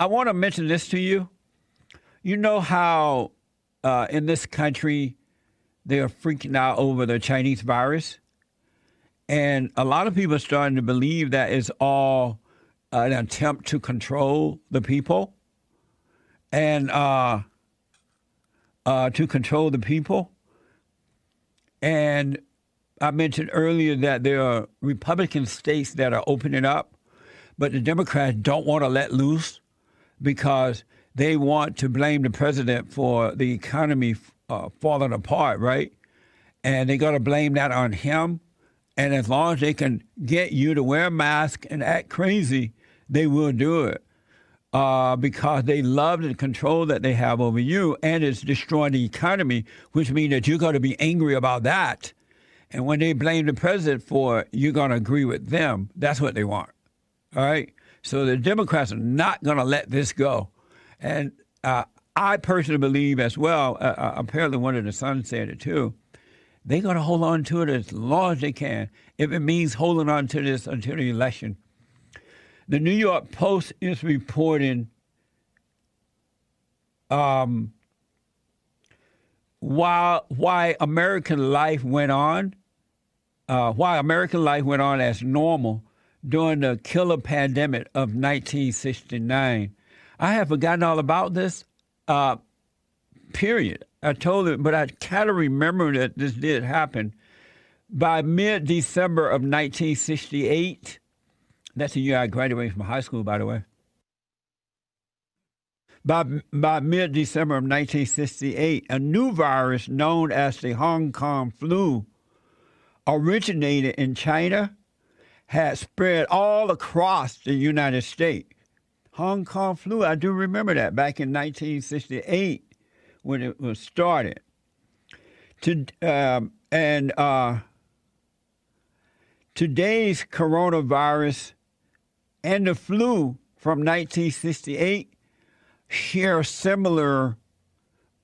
I want to mention this to you. You know how uh, in this country they are freaking out over the Chinese virus? And a lot of people are starting to believe that it's all an attempt to control the people and uh, uh, to control the people. And I mentioned earlier that there are Republican states that are opening up, but the Democrats don't want to let loose because they want to blame the president for the economy uh, falling apart, right? And they got to blame that on him. And as long as they can get you to wear a mask and act crazy, they will do it uh, because they love the control that they have over you, and it's destroying the economy, which means that you're going to be angry about that. And when they blame the president for it, you're going to agree with them. That's what they want. All right? So the Democrats are not going to let this go. And uh, I personally believe as well, uh, uh, apparently one of the sons said it too, they're going to hold on to it as long as they can, if it means holding on to this until the election. The New York Post is reporting um, while why American life went on, uh, why American life went on as normal during the killer pandemic of 1969. I have forgotten all about this. Uh, period. I told it, but I kind of remember that this did happen. By mid December of 1968, that's the year I graduated from high school, by the way. By, by mid December of 1968, a new virus known as the Hong Kong flu originated in China, had spread all across the United States. Hong Kong flu, I do remember that back in 1968 when it was started. To, um, and uh, today's coronavirus and the flu from 1968 share similar,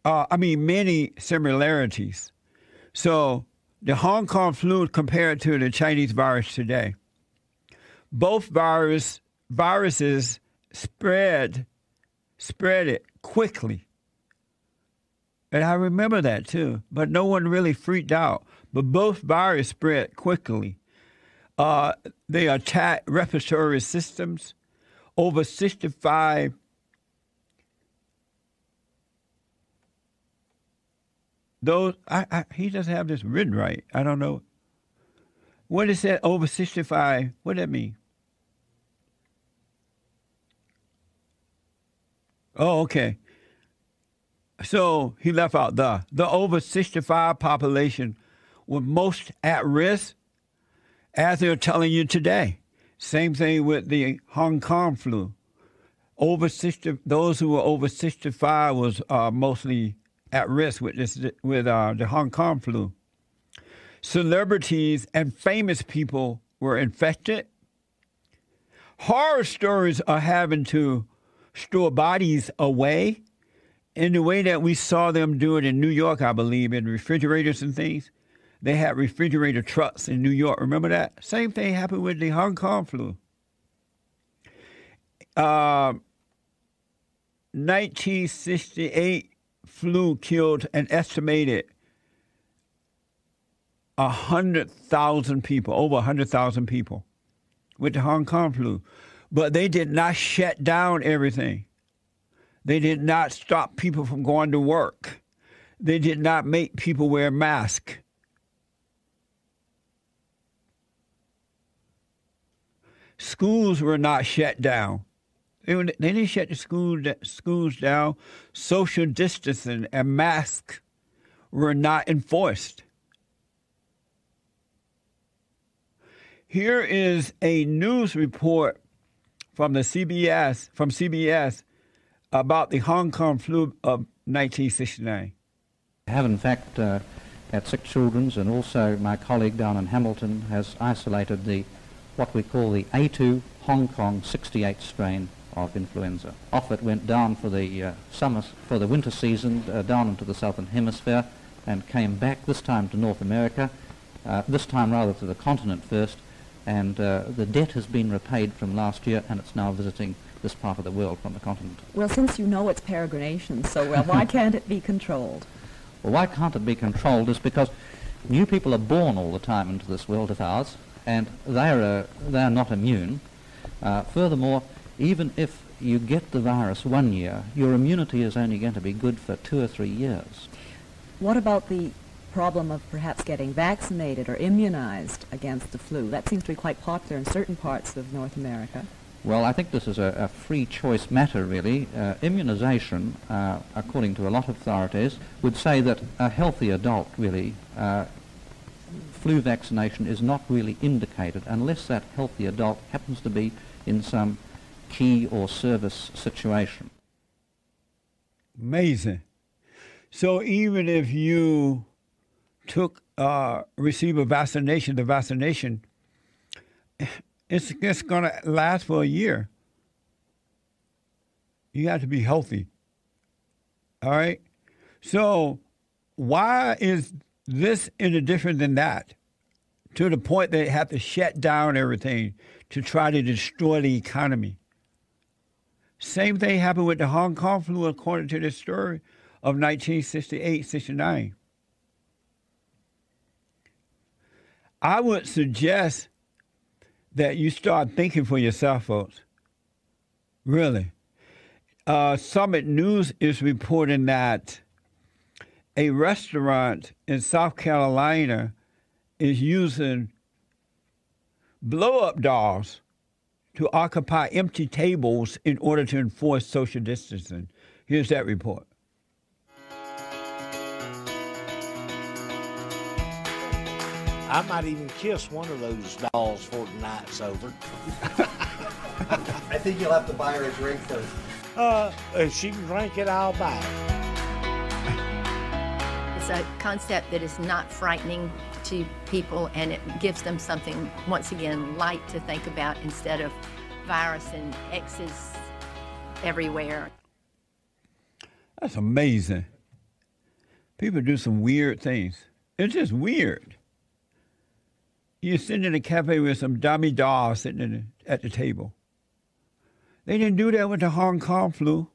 uh, I mean, many similarities. So the Hong Kong flu compared to the Chinese virus today, both virus viruses spread spread it quickly. And I remember that too, but no one really freaked out. But both viruses spread quickly. Uh, they attack respiratory systems. Over 65 those I, I, he doesn't have this written right. I don't know. What is that over 65? What does that mean? Oh, okay. So he left out the the over 65 population were most at risk as they're telling you today. Same thing with the Hong Kong flu. Over 60, those who were over 65 was uh, mostly at risk with this with uh, the Hong Kong flu. Celebrities and famous people were infected. Horror stories are having to store bodies away in the way that we saw them do it in New York, I believe, in refrigerators and things. They had refrigerator trucks in New York. Remember that? Same thing happened with the Hong Kong flu. Uh, 1968 flu killed an estimated 100,000 people, over 100,000 people with the Hong Kong flu. But they did not shut down everything. They did not stop people from going to work. They did not make people wear masks. Schools were not shut down. They, didn't shut the school, schools down. Social distancing and masks were not enforced. Here is a news report from the CBS from CBS about the Hong Kong flu of 1969. I have in fact uh, at Sick Children's and also my colleague down in Hamilton has isolated the what we call the A2 Hong Kong 68 strain of influenza. Off it went down for the uh, summer, for the winter season, uh, down into the southern hemisphere, and came back this time to North America, uh, this time rather to the continent first, and uh, the debt has been repaid from last year, and it's now visiting this part of the world from the continent. Well, since you know it's peregrination so well, why can't it be controlled? Well, why can't it be controlled is because new people are born all the time into this world of ours, and they're, uh, they're not immune. Uh, furthermore, even if you get the virus one year, your immunity is only going to be good for two or three years. What about the problem of perhaps getting vaccinated or immunized against the flu? That seems to be quite popular in certain parts of North America. Well, I think this is a, a free choice matter, really. Uh, immunization, uh, according to a lot of authorities, would say that a healthy adult, really, uh, flu vaccination is not really indicated unless that healthy adult happens to be in some key or service situation. Amazing. So even if you took uh, receive a vaccination, the vaccination, it's just going to last for a year. You have to be healthy. All right. So why is this any different than that? To the point they have to shut down everything to try to destroy the economy. Same thing happened with the Hong Kong flu, according to the story of 1968 69. I would suggest that you start thinking for yourself, folks. Really. Uh, Summit News is reporting that a restaurant in South Carolina is using blow up dolls to occupy empty tables in order to enforce social distancing. Here's that report. I might even kiss one of those dolls for the night's over. I think you'll have to buy her a drink first. Uh, if she can drink it, I'll buy it. It's a concept that is not frightening to people and it gives them something, once again, light to think about instead of virus and X's everywhere. That's amazing. People do some weird things. It's just weird. You're sitting in a cafe with some dummy dolls sitting at the table. They didn't do that with the Hong Kong flu.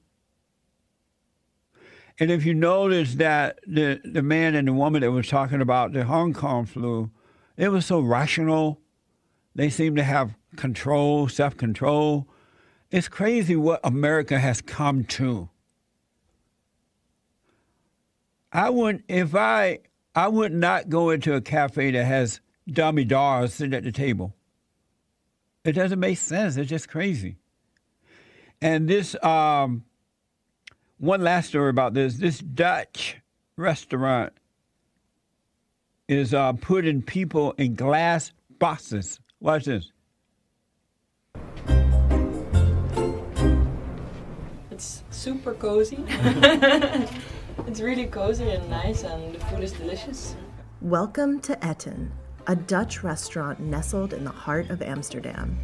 And if you notice that the, the man and the woman that was talking about the Hong Kong flu, it was so rational. They seem to have control, self control. It's crazy what America has come to. I wouldn't if I I would not go into a cafe that has dummy dolls sitting at the table. It doesn't make sense. It's just crazy. And this um, one last story about this: this Dutch restaurant is uh, putting people in glass boxes. Watch this. It's super cozy. it's really cozy and nice, and the food is delicious. Welcome to Etten, a Dutch restaurant nestled in the heart of Amsterdam.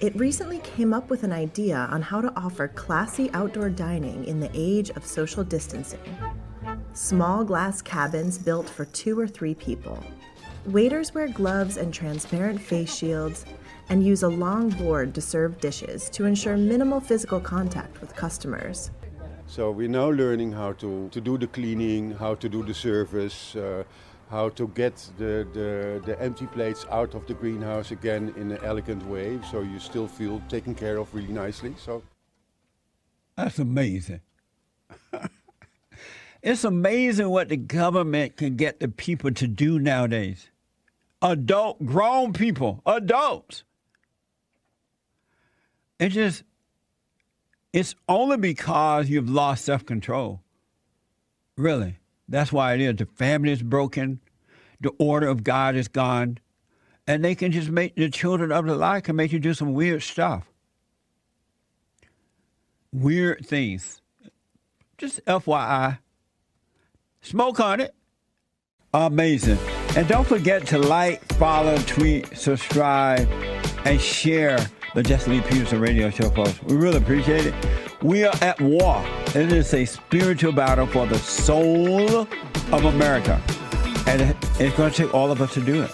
It recently came up with an idea on how to offer classy outdoor dining in the age of social distancing. Small glass cabins built for two or three people. Waiters wear gloves and transparent face shields and use a long board to serve dishes to ensure minimal physical contact with customers. So we're now learning how to, to do the cleaning, how to do the service, uh, how to get the, the, the empty plates out of the greenhouse again in an elegant way so you still feel taken care of really nicely. So That's amazing. it's amazing what the government can get the people to do nowadays. Adult, grown people, adults. It just, it's only because you've lost self control. Really. That's why it is. The family is broken, the order of God is gone, and they can just make the children of the light can make you do some weird stuff. Weird things. Just FYI. Smoke on it. Amazing. And don't forget to like, follow, tweet, subscribe, and share the Jesse Lee Peterson radio show, folks. We really appreciate it. We are at war. It is a spiritual battle for the soul of America. And it's going to take all of us to do it.